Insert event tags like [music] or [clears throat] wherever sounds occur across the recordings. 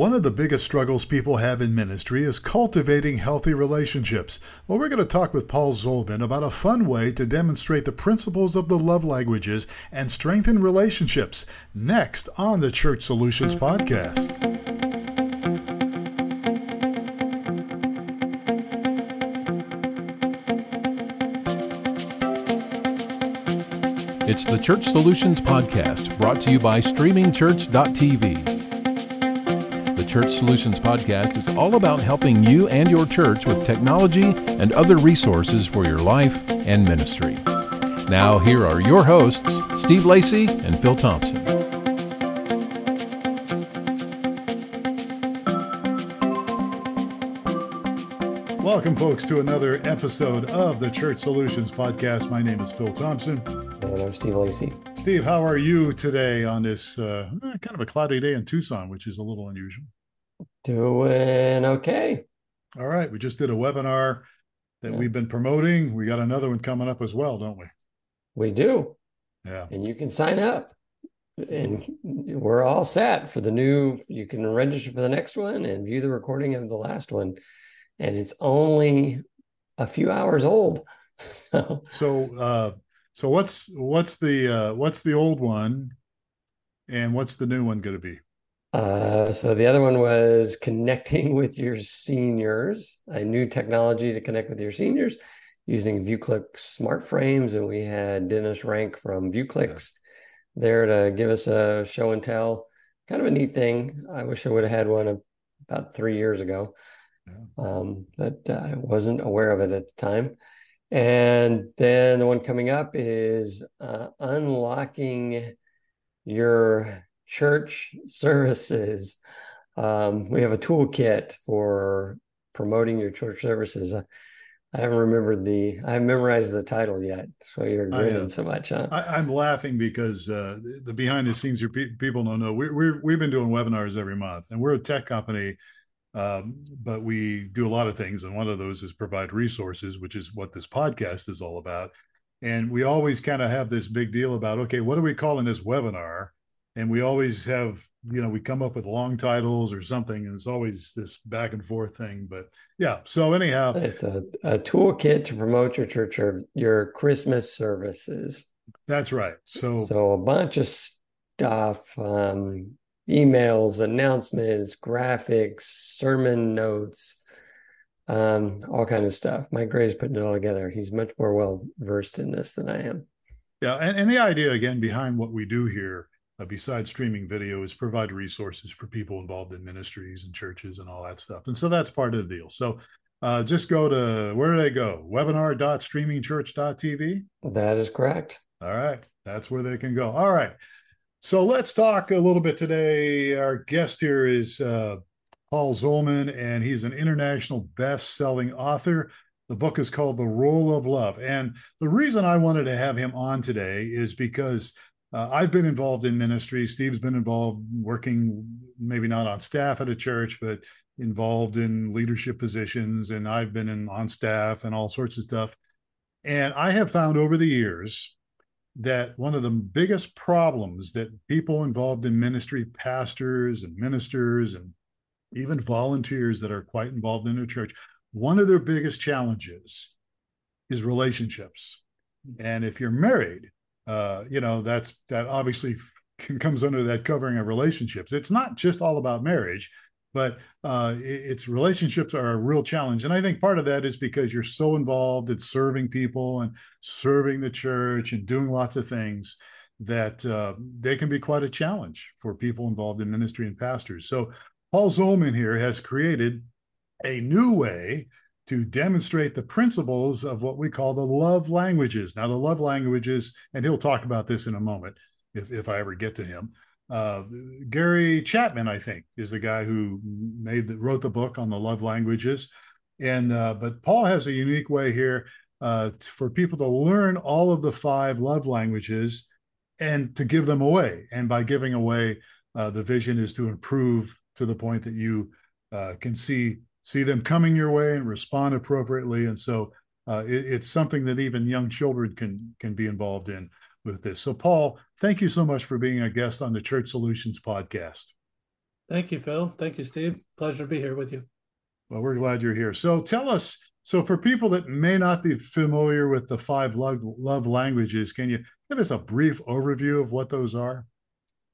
One of the biggest struggles people have in ministry is cultivating healthy relationships. Well, we're going to talk with Paul Zolman about a fun way to demonstrate the principles of the love languages and strengthen relationships next on the Church Solutions Podcast. It's the Church Solutions Podcast, brought to you by StreamingChurch.tv. Church Solutions podcast is all about helping you and your church with technology and other resources for your life and ministry. Now, here are your hosts, Steve Lacey and Phil Thompson. Welcome, folks, to another episode of the Church Solutions Podcast. My name is Phil Thompson. And I'm Steve Lacey. Steve, how are you today on this uh, kind of a cloudy day in Tucson, which is a little unusual? Doing okay. All right. We just did a webinar that yeah. we've been promoting. We got another one coming up as well, don't we? We do. Yeah. And you can sign up. And we're all set for the new. You can register for the next one and view the recording of the last one. And it's only a few hours old. [laughs] so, uh, so what's what's the uh, what's the old one, and what's the new one going to be? Uh, so the other one was connecting [laughs] with your seniors, a new technology to connect with your seniors using ViewClick smart frames. And we had Dennis Rank from ViewClix yeah. there to give us a show and tell. Kind of a neat thing. I wish I would have had one about three years ago, yeah. um, but uh, I wasn't aware of it at the time. And then the one coming up is uh, unlocking your church services. Um, we have a toolkit for promoting your church services. I, I haven't remembered the, I haven't memorized the title yet. So you're grinning so much, huh? I, am laughing because uh, the behind the scenes, your pe- people don't know. We, we're, we've been doing webinars every month, and we're a tech company, um, but we do a lot of things. And one of those is provide resources, which is what this podcast is all about. And we always kind of have this big deal about, okay, what are we calling this webinar? And we always have you know we come up with long titles or something and it's always this back and forth thing but yeah so anyhow. It's a, a toolkit to promote your church or your christmas services. That's right so. So a bunch of stuff um emails announcements graphics sermon notes um all kind of stuff. Mike gray's putting it all together. He's much more well versed in this than i am. Yeah and, and the idea again behind what we do here uh, besides streaming video is provide resources for people involved in ministries and churches and all that stuff. And so that's part of the deal. So uh, just go to where do they go? webinar.streamingchurch.tv that is correct. All right. That's where they can go. All right. So let's talk a little bit today. Our guest here is uh, paul zolman and he's an international best-selling author. The book is called the roll of love. And the reason i wanted to have him on today is because uh, I've been involved in ministry. Steve's been involved working, maybe not on staff at a church, but involved in leadership positions. And I've been in on staff and all sorts of stuff. And I have found over the years that one of the biggest problems that people involved in ministry, pastors and ministers, and even volunteers that are quite involved in a church, one of their biggest challenges is relationships. And if you're married, uh, you know that's that obviously comes under that covering of relationships. It's not just all about marriage but uh, it's relationships are a real challenge. And i think part of that is because you're so involved in serving people and serving the church and doing lots of things that uh, they can be quite a challenge for people involved in ministry and pastors. So paul zolman here has created a new way to demonstrate the principles of what we call the love languages. Now, the love languages, and he'll talk about this in a moment if, if I ever get to him. Uh, Gary Chapman, I think, is the guy who made the, wrote the book on the love languages. And uh, but Paul has a unique way here uh, for people to learn all of the five love languages and to give them away. And by giving away, uh, the vision is to improve to the point that you uh, can see see them coming your way and respond appropriately. And so uh, it, it's something that even young children can can be involved in with this. So, Paul, thank you so much for being a guest on the Church Solutions podcast. Thank you, Phil. Thank you, Steve. Pleasure to be here with you. Well, we're glad you're here. So tell us. So for people that may not be familiar with the five love, love languages, can you give us a brief overview of what those are?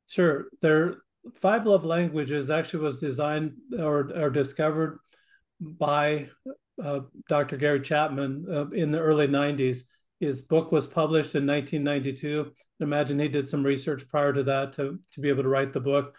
Sure. There, five love languages actually was designed or, or discovered by uh, Dr. Gary Chapman uh, in the early 90s. His book was published in 1992. Imagine he did some research prior to that to, to be able to write the book.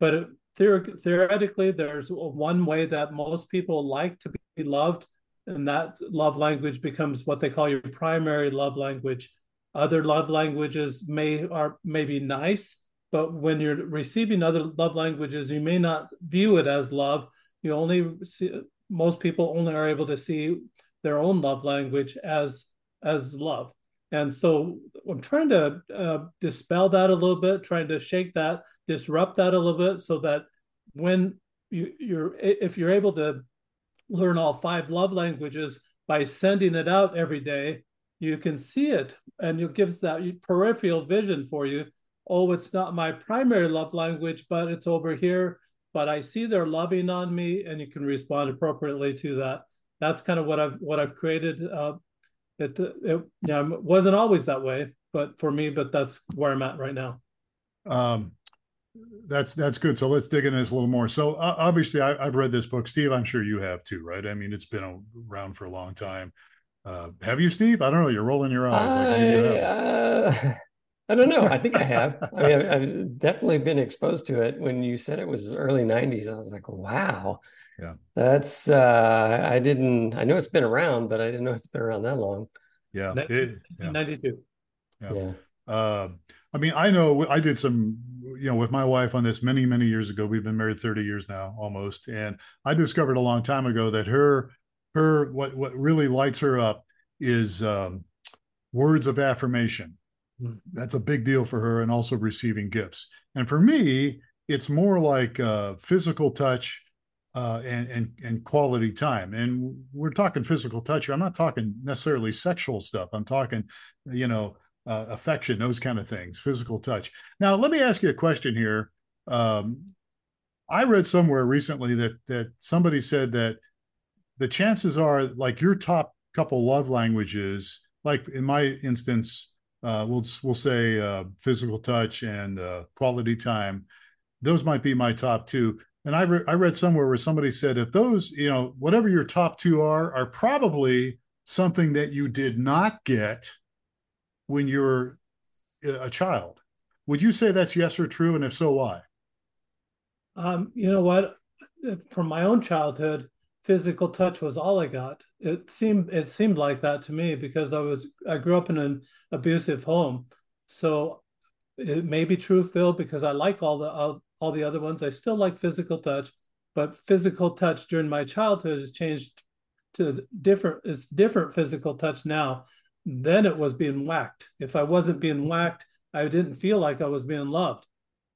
But it, theor- theoretically, there's one way that most people like to be loved, and that love language becomes what they call your primary love language. Other love languages may are maybe nice, but when you're receiving other love languages, you may not view it as love. You only see most people only are able to see their own love language as as love. And so I'm trying to uh, dispel that a little bit, trying to shake that, disrupt that a little bit, so that when you, you're if you're able to learn all five love languages by sending it out every day, you can see it, and it gives that peripheral vision for you. Oh, it's not my primary love language, but it's over here. But I see they're loving on me, and you can respond appropriately to that. That's kind of what I've what I've created. Uh, it, it yeah, it wasn't always that way, but for me, but that's where I'm at right now. Um, that's that's good. So let's dig into this a little more. So uh, obviously, I, have read this book, Steve. I'm sure you have too, right? I mean, it's been around for a long time. Uh, have you, Steve? I don't know. You're rolling your eyes. Like, I, uh, [laughs] I don't know. I think I have. [laughs] I mean, I've, I've, definitely been exposed to it. When you said it was early '90s, I was like, "Wow, yeah, that's." Uh, I didn't. I know it's been around, but I didn't know it's been around that long. Yeah, it, yeah. '92. Yeah. yeah. Uh, I mean, I know I did some, you know, with my wife on this many, many years ago. We've been married 30 years now, almost. And I discovered a long time ago that her, her, what, what really lights her up is um, words of affirmation. That's a big deal for her, and also receiving gifts. And for me, it's more like uh, physical touch uh, and and and quality time. And we're talking physical touch. I'm not talking necessarily sexual stuff. I'm talking, you know, uh, affection, those kind of things, physical touch. Now, let me ask you a question here. Um, I read somewhere recently that that somebody said that the chances are, like your top couple love languages, like in my instance, uh, we'll we'll say uh, physical touch and uh, quality time. Those might be my top two. And I re- I read somewhere where somebody said if those, you know, whatever your top two are, are probably something that you did not get when you were a child. Would you say that's yes or true? And if so, why? Um, you know what? From my own childhood, physical touch was all I got. It seemed it seemed like that to me because I was I grew up in an abusive home. So it may be true, Phil, because I like all the all, all the other ones. I still like physical touch, but physical touch during my childhood has changed to different. It's different physical touch now then it was being whacked. If I wasn't being whacked, I didn't feel like I was being loved.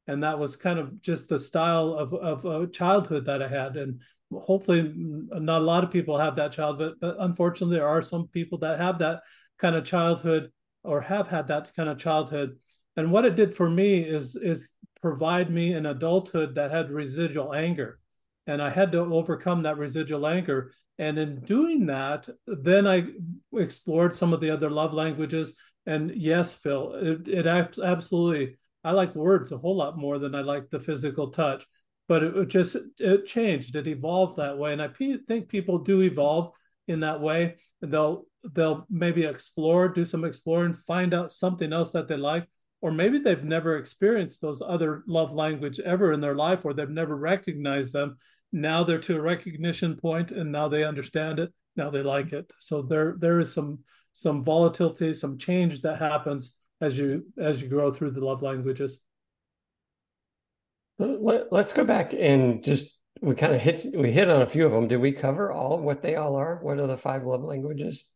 And that was kind of just the style of, of, of childhood that I had. And hopefully, not a lot of people have that childhood, but unfortunately, there are some people that have that kind of childhood or have had that kind of childhood. And what it did for me is is provide me an adulthood that had residual anger. And I had to overcome that residual anger. And in doing that, then I explored some of the other love languages. And yes, Phil, it, it absolutely, I like words a whole lot more than I like the physical touch. But it, just, it changed, it evolved that way. And I think people do evolve in that way. And they'll, they'll maybe explore, do some exploring, find out something else that they like. Or maybe they've never experienced those other love language ever in their life, or they've never recognized them now they're to a recognition point and now they understand it now they like it so there there is some some volatility some change that happens as you as you grow through the love languages Let, us go back and just we kind of hit we hit on a few of them. Did we cover all what they all are? What are the five love languages?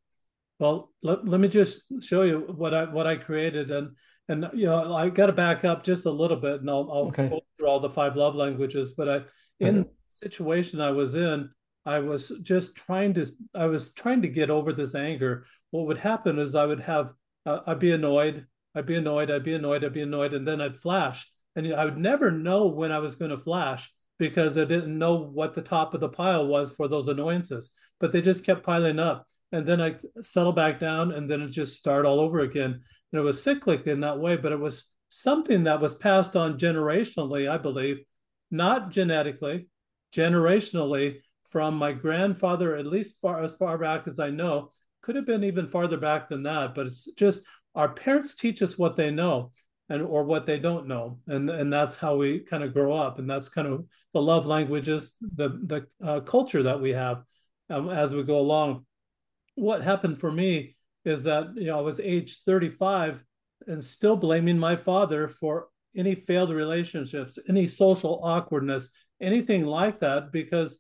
Well let, let me just show you what i what i created and and you know i got to back up just a little bit and i'll, I'll okay. go through all the five love languages but i in situation I was in, I was just trying to I was trying to get over this anger. What would happen is I would have uh, I'd be annoyed, I'd be annoyed, I'd be annoyed, I'd be annoyed, and then I'd flash, and I would never know when I was going to flash because I didn't know what the top of the pile was for those annoyances. But they just kept piling up. And then I settled back down and then it just started all over again. And it was cyclic in that way, but it was something that was passed on generationally, I believe, not genetically, generationally from my grandfather, at least far as far back as I know, could have been even farther back than that. But it's just our parents teach us what they know and or what they don't know. And and that's how we kind of grow up. And that's kind of the love languages the the uh, culture that we have um, as we go along. What happened for me is that you know i was age 35 and still blaming my father for any failed relationships any social awkwardness anything like that because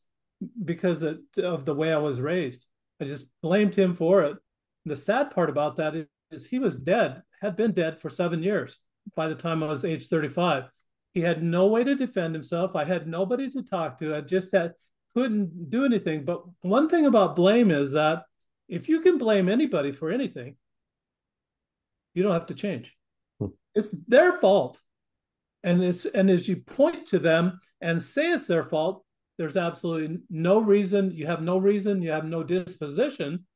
because of the way i was raised. I just blamed him for it. The sad part about that is he was dead had been dead for seven years by the time I was age 35. He had no way to defend himself. I had nobody to talk to. I just said couldn't do anything. But one thing about blame is that if you can blame anybody for anything, you don't have to change. Hmm. It's their fault. And it's and as you point to them and say it's their fault, there's absolutely no reason, you have no reason, you have no disposition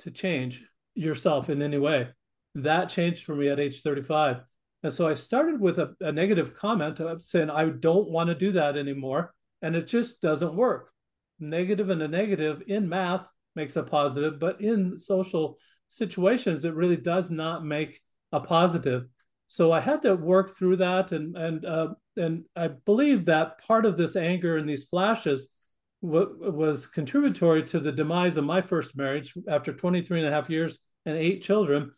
to change yourself in any way. That changed for me at age 35. And so I started with a, a negative comment of saying, I don't want to do that anymore. And it just doesn't work. Negative and a negative in math makes a positive, but in social situations, it really does not make a positive. So I had to work through that. And, and, uh, and I believe that part of this anger and these flashes w- was contributory to the demise of my first marriage after 23 and a half years and eight children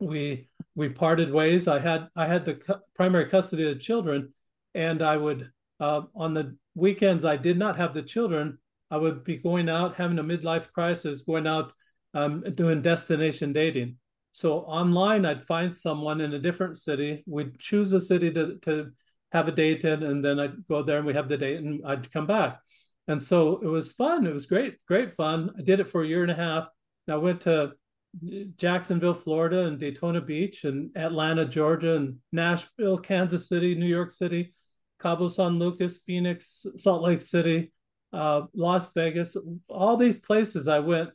we we parted ways. I had I had the cu- primary custody of the children, and I would uh, on the weekends I did not have the children. I would be going out having a midlife crisis, going out um, doing destination dating. So online, I'd find someone in a different city. We'd choose a city to to have a date in, and then I'd go there and we have the date, and I'd come back. And so it was fun. It was great, great fun. I did it for a year and a half. I went to Jacksonville, Florida, and Daytona Beach, and Atlanta, Georgia, and Nashville, Kansas City, New York City, Cabo San Lucas, Phoenix, Salt Lake City, uh, Las Vegas. All these places I went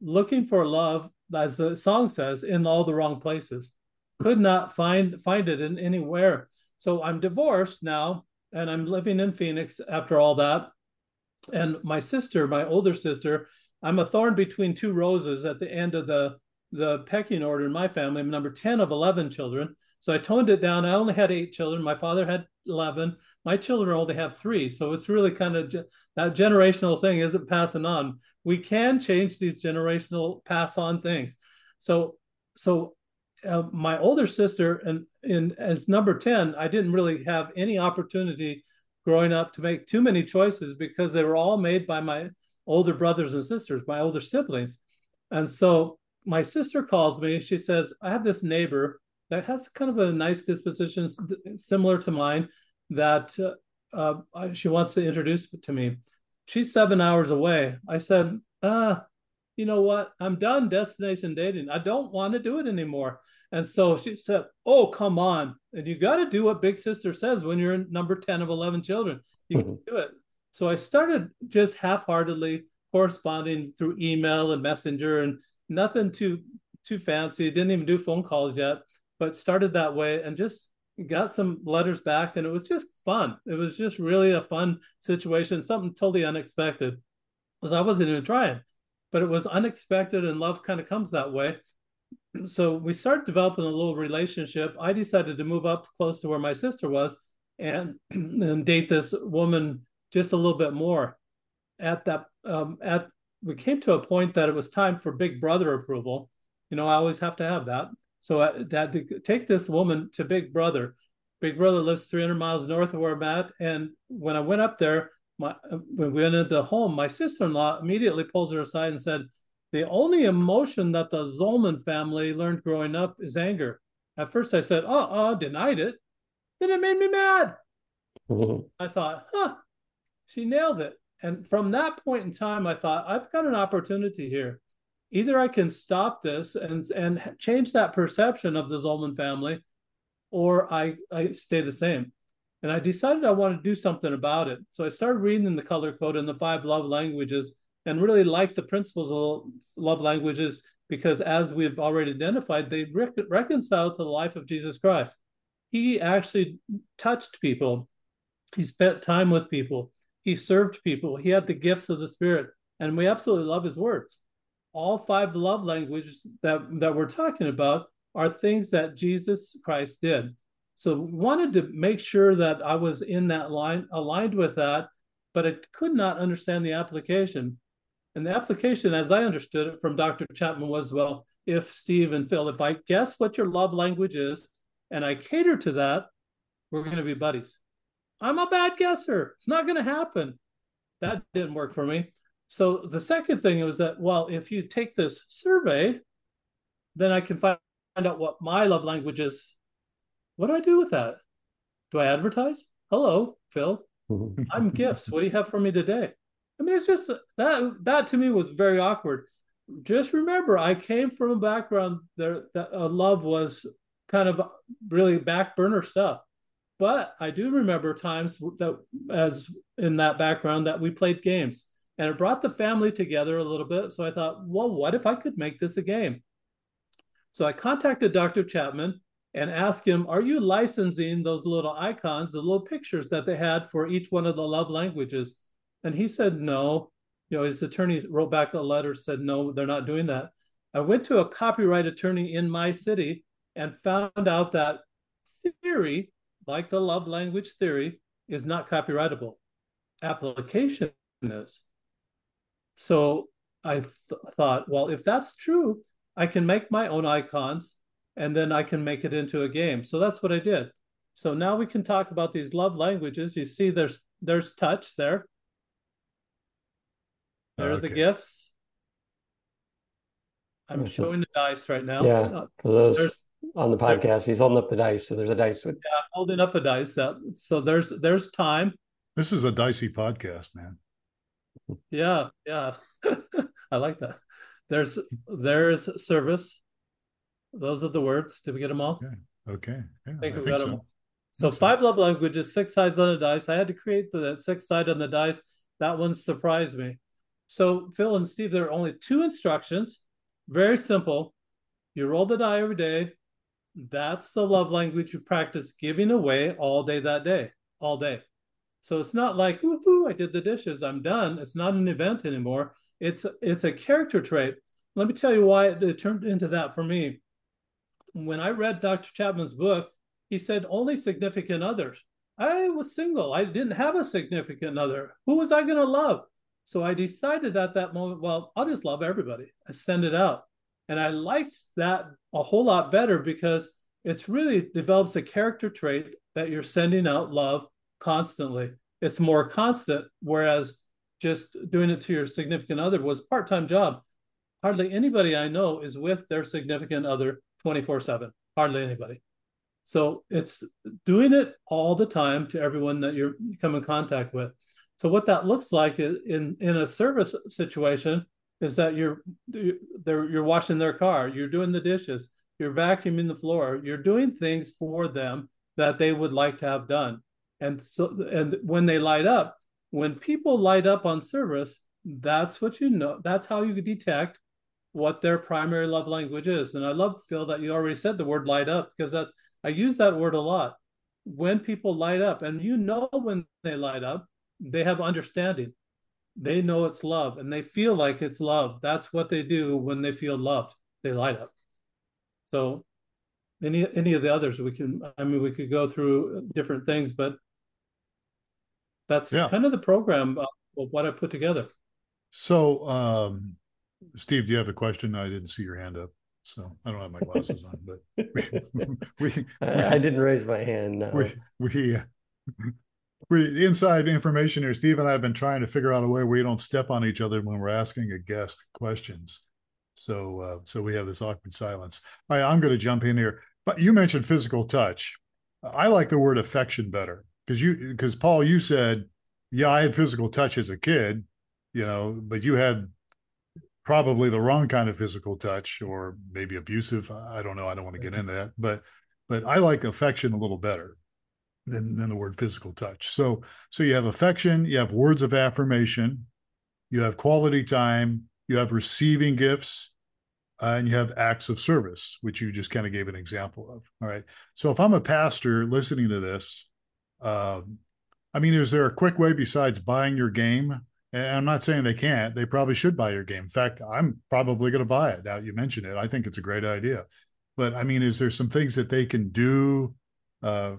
looking for love, as the song says, in all the wrong places. Could not find find it in anywhere. So I'm divorced now, and I'm living in Phoenix after all that. And my sister, my older sister, I'm a thorn between two roses at the end of the the pecking order in my family. I'm number 10 of 11 children. So I toned it down. I only had eight children. My father had 11. My children only have three. So it's really kind of that generational thing isn't passing on. We can change these generational pass on things. So, so uh, my older sister and in as number 10, I didn't really have any opportunity growing up to make too many choices because they were all made by my older brothers and sisters, my older siblings. And so my sister calls me. She says, I have this neighbor that has kind of a nice disposition similar to mine that uh, uh, she wants to introduce to me. She's seven hours away. I said, uh, you know what? I'm done destination dating. I don't want to do it anymore. And so she said, Oh, come on. And you got to do what Big Sister says when you're in number 10 of 11 children. You mm-hmm. can do it. So I started just half heartedly corresponding through email and messenger and nothing too too fancy. Didn't even do phone calls yet, but started that way and just got some letters back and it was just fun. It was just really a fun situation, something totally unexpected. Because I wasn't even trying, but it was unexpected and love kind of comes that way. [clears throat] So we started developing a little relationship. I decided to move up close to where my sister was and, [clears throat] and date this woman just a little bit more. At that um, at we came to a point that it was time for Big Brother approval. You know, I always have to have that. So I had to take this woman to Big Brother. Big Brother lives 300 miles north of where I'm at. And when I went up there, my, when we went into the home, my sister-in-law immediately pulls her aside and said, "The only emotion that the Zolman family learned growing up is anger." At first, I said, "Uh, uh," denied it. Then it made me mad. [laughs] I thought, "Huh, she nailed it." And from that point in time, I thought, I've got an opportunity here. Either I can stop this and, and change that perception of the Zolman family, or I, I stay the same. And I decided I wanted to do something about it. So I started reading the color code and the five love languages and really liked the principles of love languages because, as we've already identified, they re- reconcile to the life of Jesus Christ. He actually touched people, he spent time with people, he served people, he had the gifts of the Spirit, and we absolutely love his words. All five love languages that, that we're talking about are things that Jesus Christ did. So wanted to make sure that I was in that line, aligned with that, but I could not understand the application. And the application, as I understood it from Dr. Chapman, was well, if Steve and Phil, if I guess what your love language is and I cater to that, we're going to be buddies. I'm a bad guesser. It's not going to happen. That didn't work for me. So the second thing was that, well, if you take this survey, then I can find out what my love language is what do I do with that? Do I advertise? Hello, Phil. [laughs] I'm gifts. What do you have for me today? I mean, it's just that that to me was very awkward. Just remember, I came from a background there that uh, love was kind of really back burner stuff. But I do remember times that, as in that background, that we played games and it brought the family together a little bit. So I thought, well, what if I could make this a game? So I contacted Dr. Chapman and asked him, Are you licensing those little icons, the little pictures that they had for each one of the love languages? And he said, No. You know, his attorney wrote back a letter, said, No, they're not doing that. I went to a copyright attorney in my city and found out that theory, like the love language theory, is not copyrightable. Application is. So I th- thought, well, if that's true, I can make my own icons and then I can make it into a game. So that's what I did. So now we can talk about these love languages. You see, there's there's touch there. There okay. are the gifts. I'm showing the dice right now. Yeah, uh, for those there's, on the podcast, he's holding up the dice. So there's a dice. With... Yeah, holding up a dice. That so there's there's time. This is a dicey podcast, man. Yeah, yeah, [laughs] I like that. There's there's service. Those are the words. Did we get them all? Okay. Okay. Yeah, I think we got so. them all. So five love languages, six sides on the dice. I had to create the six side on the dice. That one surprised me. So Phil and Steve, there are only two instructions. Very simple. You roll the die every day. That's the love language you practice giving away all day that day, all day. So it's not like, woohoo, I did the dishes, I'm done. It's not an event anymore. It's it's a character trait. Let me tell you why it turned into that for me when I read Dr. Chapman's book, he said only significant others. I was single. I didn't have a significant other. Who was I going to love? So I decided at that moment, well, I'll just love everybody. I send it out. And I liked that a whole lot better because it's really develops a character trait that you're sending out love constantly. It's more constant, whereas just doing it to your significant other was part-time job. Hardly anybody I know is with their significant other 24 7 hardly anybody so it's doing it all the time to everyone that you come in contact with so what that looks like in in a service situation is that you're they're, you're washing their car you're doing the dishes you're vacuuming the floor you're doing things for them that they would like to have done and so and when they light up when people light up on service that's what you know that's how you detect what their primary love language is. And I love, Phil, that you already said the word light up because that's, I use that word a lot. When people light up, and you know when they light up, they have understanding. They know it's love and they feel like it's love. That's what they do when they feel loved. They light up. So any any of the others we can I mean we could go through different things, but that's yeah. kind of the program of, of what I put together. So um Steve, do you have a question? I didn't see your hand up, so I don't have my glasses on. But [laughs] [laughs] we, we, I didn't raise my hand. No. We we we inside information here. Steve and I have been trying to figure out a way where we don't step on each other when we're asking a guest questions. So uh, so we have this awkward silence. All right, I'm going to jump in here. But you mentioned physical touch. I like the word affection better because you because Paul, you said, yeah, I had physical touch as a kid, you know, but you had probably the wrong kind of physical touch or maybe abusive. I don't know. I don't want to get into that, but but I like affection a little better. Than, than the word physical touch. So so you have affection, you have words of affirmation, you have quality time, you have receiving gifts, uh, and you have acts of service, which you just kind of gave an example of. All right. So if I'm a pastor listening to this, um, I mean, is there a quick way besides buying your game? And I'm not saying they can't. They probably should buy your game. In fact, I'm probably going to buy it. Now you mentioned it. I think it's a great idea. But I mean, is there some things that they can do uh,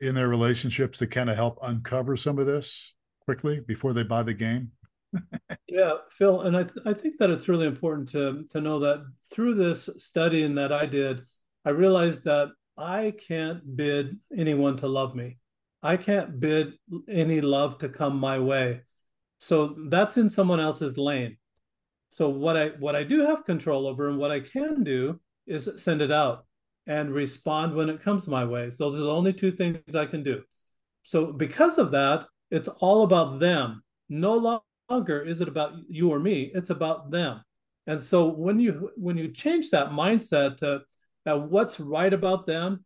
in their relationships to kind of help uncover some of this quickly before they buy the game? [laughs] yeah, Phil, and I, th- I think that it's really important to to know that through this studying that I did, I realized that I can't bid anyone to love me. I can't bid any love to come my way. So that's in someone else's lane. So what I what I do have control over and what I can do is send it out and respond when it comes my way. So those are the only two things I can do. So because of that, it's all about them. No longer is it about you or me, it's about them. And so when you when you change that mindset to uh, what's right about them,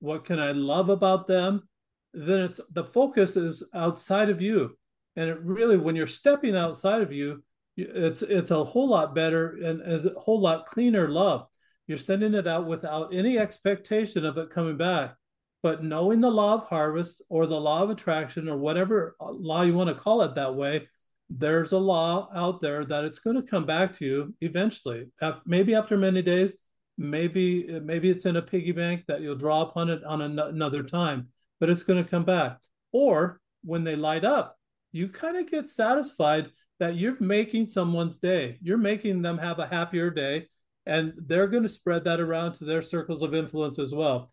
what can I love about them, then it's the focus is outside of you. And it really when you're stepping outside of you, it's it's a whole lot better and, and a whole lot cleaner love. You're sending it out without any expectation of it coming back. But knowing the law of harvest or the law of attraction or whatever uh, law you want to call it that way, there's a law out there that it's going to come back to you eventually. Maybe after many days, maybe uh, maybe it's in a piggy bank that you'll draw upon it on another time, but it's going to come back. Or when they light up, you kind of get satisfied that you're making someone's day. You're making them have a happier day, and they're going to spread that around to their circles of influence as well.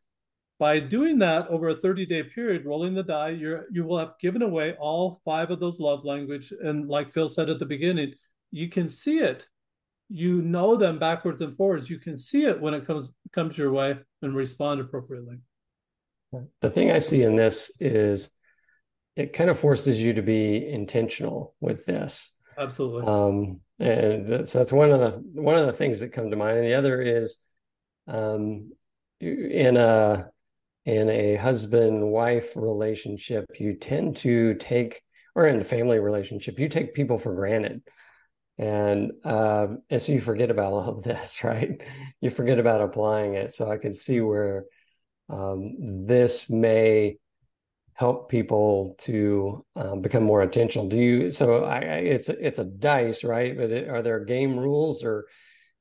By doing that over a 30 day period, rolling the die, you're you will have given away all five of those love language. And like Phil said at the beginning, you can see it. You know them backwards and forwards. You can see it when it comes comes your way and respond appropriately. The thing I see in this is it kind of forces you to be intentional with this. Absolutely. Um, and that's, that's one of the one of the things that come to mind. And the other is um, in a in a husband wife relationship, you tend to take, or in a family relationship, you take people for granted. And um, and so you forget about all of this, [laughs] right? You forget about applying it. So I can see where um, this may help people to um, become more intentional. Do you? So I, it's it's a dice, right? But it, are there game rules, or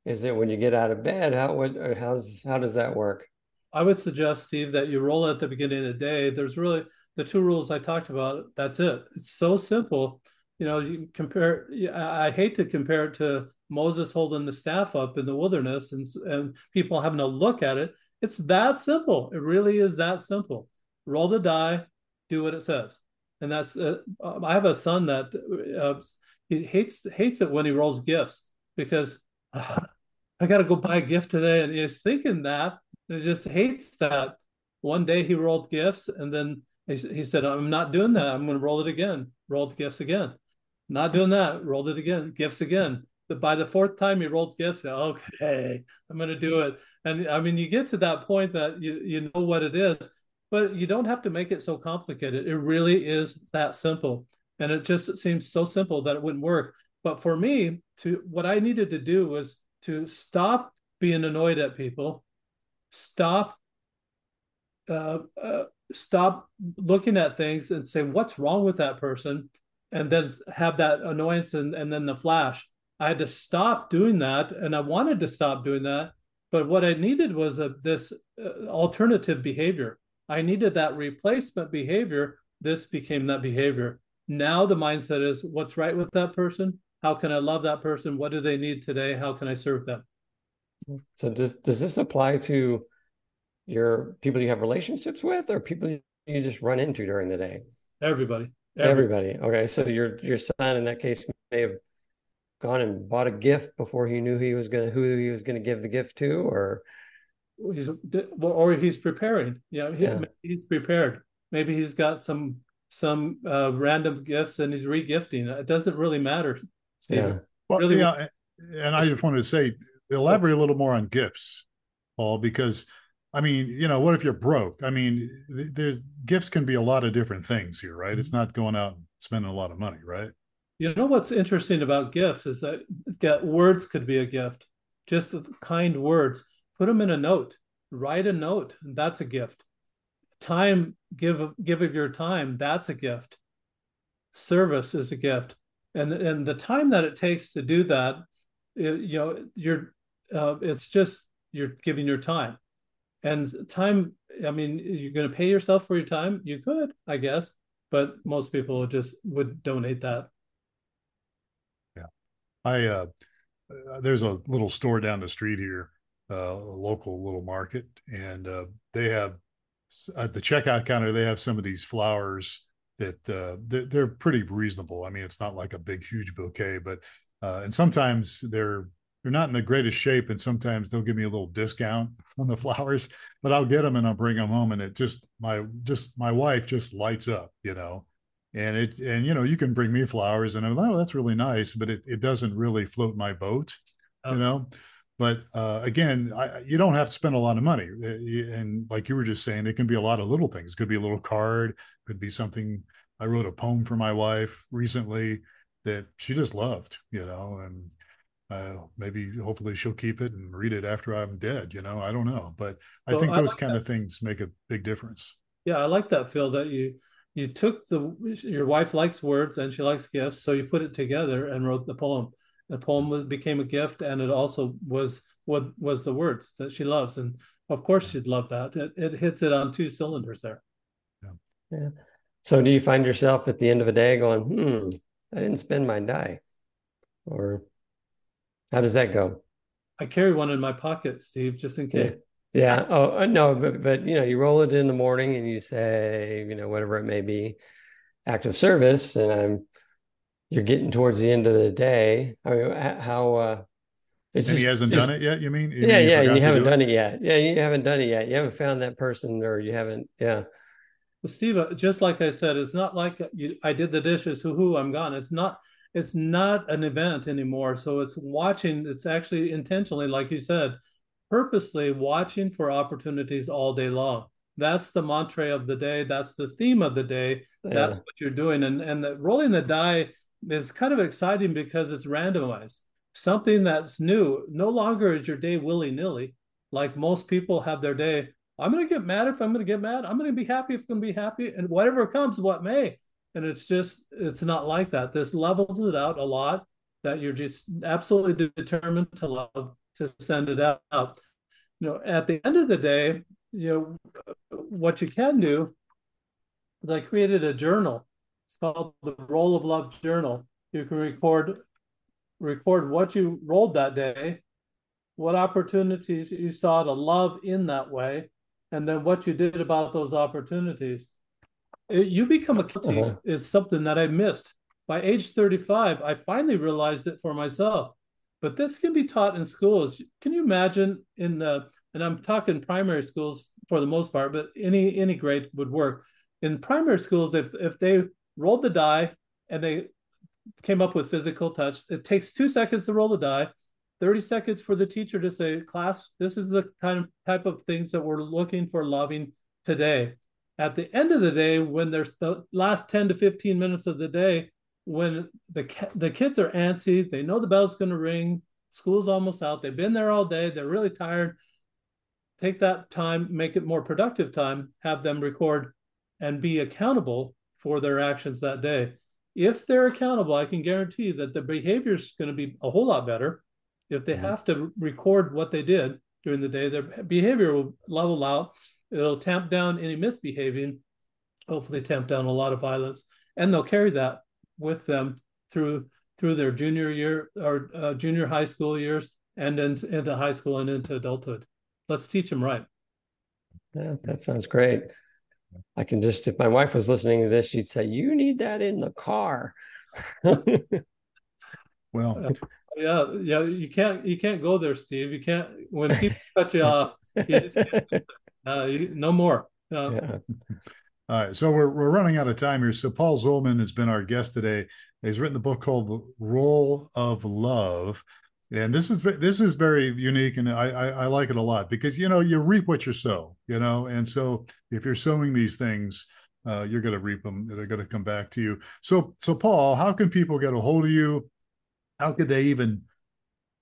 is it when you get out of bed? How what? How's how does that work? I would suggest, Steve, that you roll at the beginning of the day. There's really the two rules I talked about. That's it. It's so simple. You know, you compare. I hate to compare it to Moses holding the staff up in the wilderness and and people having to look at it. It's that simple. It really is that simple. Roll the die, do what it says, and that's. Uh, I have a son that uh, he hates hates it when he rolls gifts because uh, [laughs] I got to go buy a gift today, and he's thinking that he just hates that. One day he rolled gifts, and then he, he said, "I'm not doing that. I'm going to roll it again. Rolled gifts again. Not doing that. Rolled it again. Gifts again." But by the fourth time he rolled gifts, okay, I'm going to do it. And I mean, you get to that point that you you know what it is, but you don't have to make it so complicated. It really is that simple, and it just seems so simple that it wouldn't work. But for me, to what I needed to do was to stop being annoyed at people stop uh, uh, stop looking at things and say what's wrong with that person? And then have that annoyance and, and then the flash. I had to stop doing that and i wanted to stop doing that. But what i needed was a, this uh, alternative behavior i needed that replacement behavior this became that behavior now the mindset is what's right with that person how can i love that person what do they need today how can i serve them so does does this apply to your people you have relationships with, or people you just run into during the day? Everybody. Everybody. Everybody. Okay, so your your son in that case may have gone and bought a gift before he knew he was gonna who he was gonna give the gift to, or he's or he's preparing. You know, he, yeah. he's prepared. Maybe he's got some some uh, random gifts and he's regifting. It doesn't really matter. Stephen. Yeah. Well, really, yeah, and I just wanted to say elaborate a little more on gifts, Paul, because I mean, you know, what if you're broke? I mean, there's gifts can be a lot of different things here, right? It's mm-hmm. not going out and spending a lot of money, right? You know what's interesting about gifts is that get words could be a gift. Just kind words. Put them in a note. Write a note. That's a gift. Time, give give of your time. That's a gift. Service is a gift, and and the time that it takes to do that, it, you know, you're uh, it's just you're giving your time and time i mean you're going to pay yourself for your time you could i guess but most people just would donate that yeah i uh there's a little store down the street here uh, a local little market and uh, they have at the checkout counter they have some of these flowers that uh, they're, they're pretty reasonable. I mean it's not like a big huge bouquet but uh, and sometimes they're they're not in the greatest shape and sometimes they'll give me a little discount [laughs] on the flowers but i'll get them and i'll bring them home and it just my just my wife just lights up you know? And it and you know you can bring me flowers and i'm like oh that's really nice but it, it doesn't really float my boat oh. you know but uh, again I, you don't have to spend a lot of money uh, and like you were just saying it can be a lot of little things it could be a little card could be something i wrote a poem for my wife recently that she just loved you know and uh, maybe hopefully she'll keep it and read it after I'm dead. You know, I don't know, but I think those like kind that. of things make a big difference. Yeah, I like that, Phil. That you you took the your wife likes words and she likes gifts, so you put it together and wrote the poem. The poem became a gift, and it also was what was the words that she loves, and of course she'd love that. It, it hits it on two cylinders there. Yeah. yeah. So, do you find yourself at the end of the day going, "Hmm, I didn't spend my die," or how does that go? I carry one in my pocket, Steve, just in case. Yeah. yeah. Oh uh, no, but but you know, you roll it in the morning and you say, you know, whatever it may be, act of service, and I'm you're getting towards the end of the day. I mean, how uh it's and just, he hasn't just, done it yet. You mean? You yeah, mean yeah. You haven't done it? it? yet. Yeah, you haven't done it yet. You haven't found that person, or you haven't. Yeah. Well, Steve, uh, just like I said, it's not like you, I did the dishes. Hoo hoo, I'm gone. It's not it's not an event anymore. So it's watching, it's actually intentionally, like you said, purposely watching for opportunities all day long. That's the mantra of the day. That's the theme of the day. Yeah. That's what you're doing. And and the, rolling the die is kind of exciting because it's randomized. Something that's new. No longer is your day willy nilly, like most people have their day. I'm going to get mad if I'm going to get mad. I'm going to be happy if I'm going to be happy, and whatever comes, what may and it's just it's not like that this levels it out a lot that you're just absolutely determined to love to send it out you know at the end of the day you know what you can do is i created a journal it's called the roll of love journal you can record record what you rolled that day what opportunities you saw to love in that way and then what you did about those opportunities you become a guilty uh-huh. is something that I missed. By age 35, I finally realized it for myself. But this can be taught in schools. Can you imagine in the and I'm talking primary schools for the most part, but any any grade would work. In primary schools, if if they rolled the die and they came up with physical touch, it takes two seconds to roll the die, 30 seconds for the teacher to say, class, this is the kind of type of things that we're looking for loving today at the end of the day, when there's the last 10 to 15 minutes of the day, when the the kids are antsy, they know the bell's going to ring, school's almost out, they've been there all day, they're really tired. Take that time, make it more productive time, have them record and be accountable for their actions that day. If they're accountable, I can guarantee that the behavior is going to be a whole lot better. If they mm-hmm. have to record what they did during the day, their behavior will level out It'll tamp down any misbehaving, hopefully tamp down a lot of violence, and they'll carry that with them through through their junior year or uh, junior high school years and into, into high school and into adulthood. Let's teach them right. Yeah, that sounds great. I can just, if my wife was listening to this, she'd say, "You need that in the car." well, [laughs] yeah, yeah, you can't, you can't go there, Steve. You can't when people [laughs] cut you off. You just can't, uh, no more. Uh, yeah. [laughs] All right, so we're we're running out of time here. So Paul Zolman has been our guest today. He's written the book called The Roll of Love. And this is this is very unique, and I, I, I like it a lot because you know you reap what you sow, you know, and so if you're sowing these things, uh, you're going to reap them. They're going to come back to you. So so Paul, how can people get a hold of you? How could they even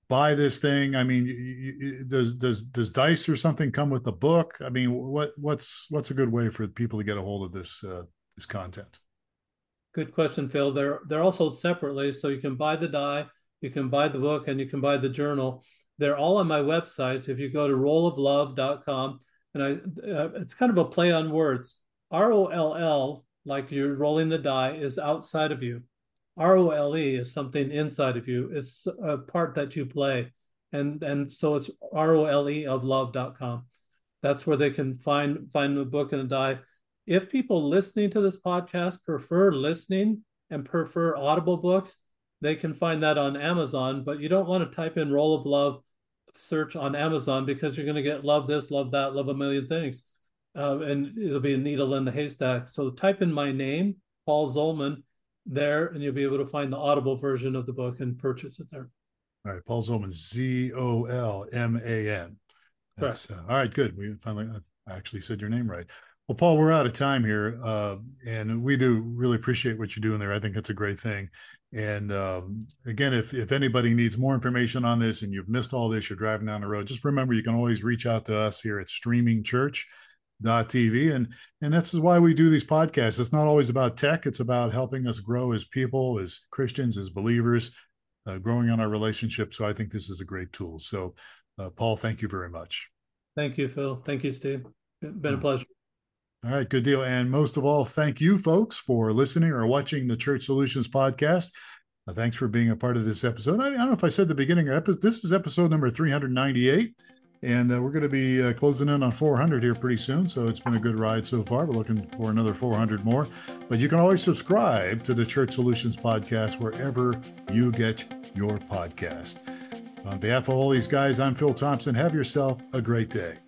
buy this thing? I mean, you, you, does does does Dice or something come with the book? I mean, what what's what's a good way for people to get a hold of this uh, this content? Good question, Phil. They're they're also separately, so you can buy the die, you can buy the book, and you can buy the journal. They're all on my website. If you go to rolloflove.com, and I, uh, it's kind of a play on words. R O L L, like you're rolling the die, is outside of you. R O L E is something inside of you. It's a part that you play. And and so it's R O L E of love.com. That's where they can find find the book and a die. If people listening to this podcast prefer listening and prefer audible books, they can find that on Amazon, but you don't want to type in roll of love search on Amazon because you're going to get love this, love that, love a million things. Uh, and it'll be a needle in the haystack. So type in my name, Paul Zolman, there, and you'll be able to find the audible version of the book and purchase it there. All right, Paul Zolman, Z O L M A N. That's uh, all right. Good. We finally I actually said your name right. Well, Paul, we're out of time here, uh, and we do really appreciate what you're doing there. I think that's a great thing. And um, again, if if anybody needs more information on this and you've missed all this, you're driving down the road, just remember you can always reach out to us here at streamingchurch.tv. And and this is why we do these podcasts. It's not always about tech. It's about helping us grow as people, as Christians, as believers, uh, growing on our relationship. So I think this is a great tool. So uh, Paul, thank you very much. Thank you, Phil. Thank you, Steve. Been a pleasure. All right, good deal. And most of all, thank you folks for listening or watching the Church Solutions podcast. Uh, thanks for being a part of this episode. I, I, don't know if I said the beginning episode. This is episode number 398. And uh, we're going to be uh, closing in on 400 here pretty soon. So it's been a good ride so far. We're looking for another 400 more. But you can always subscribe to the Church Solutions podcast wherever you get your podcast. So on behalf of all these guys, I'm Phil Thompson. Have yourself a great day.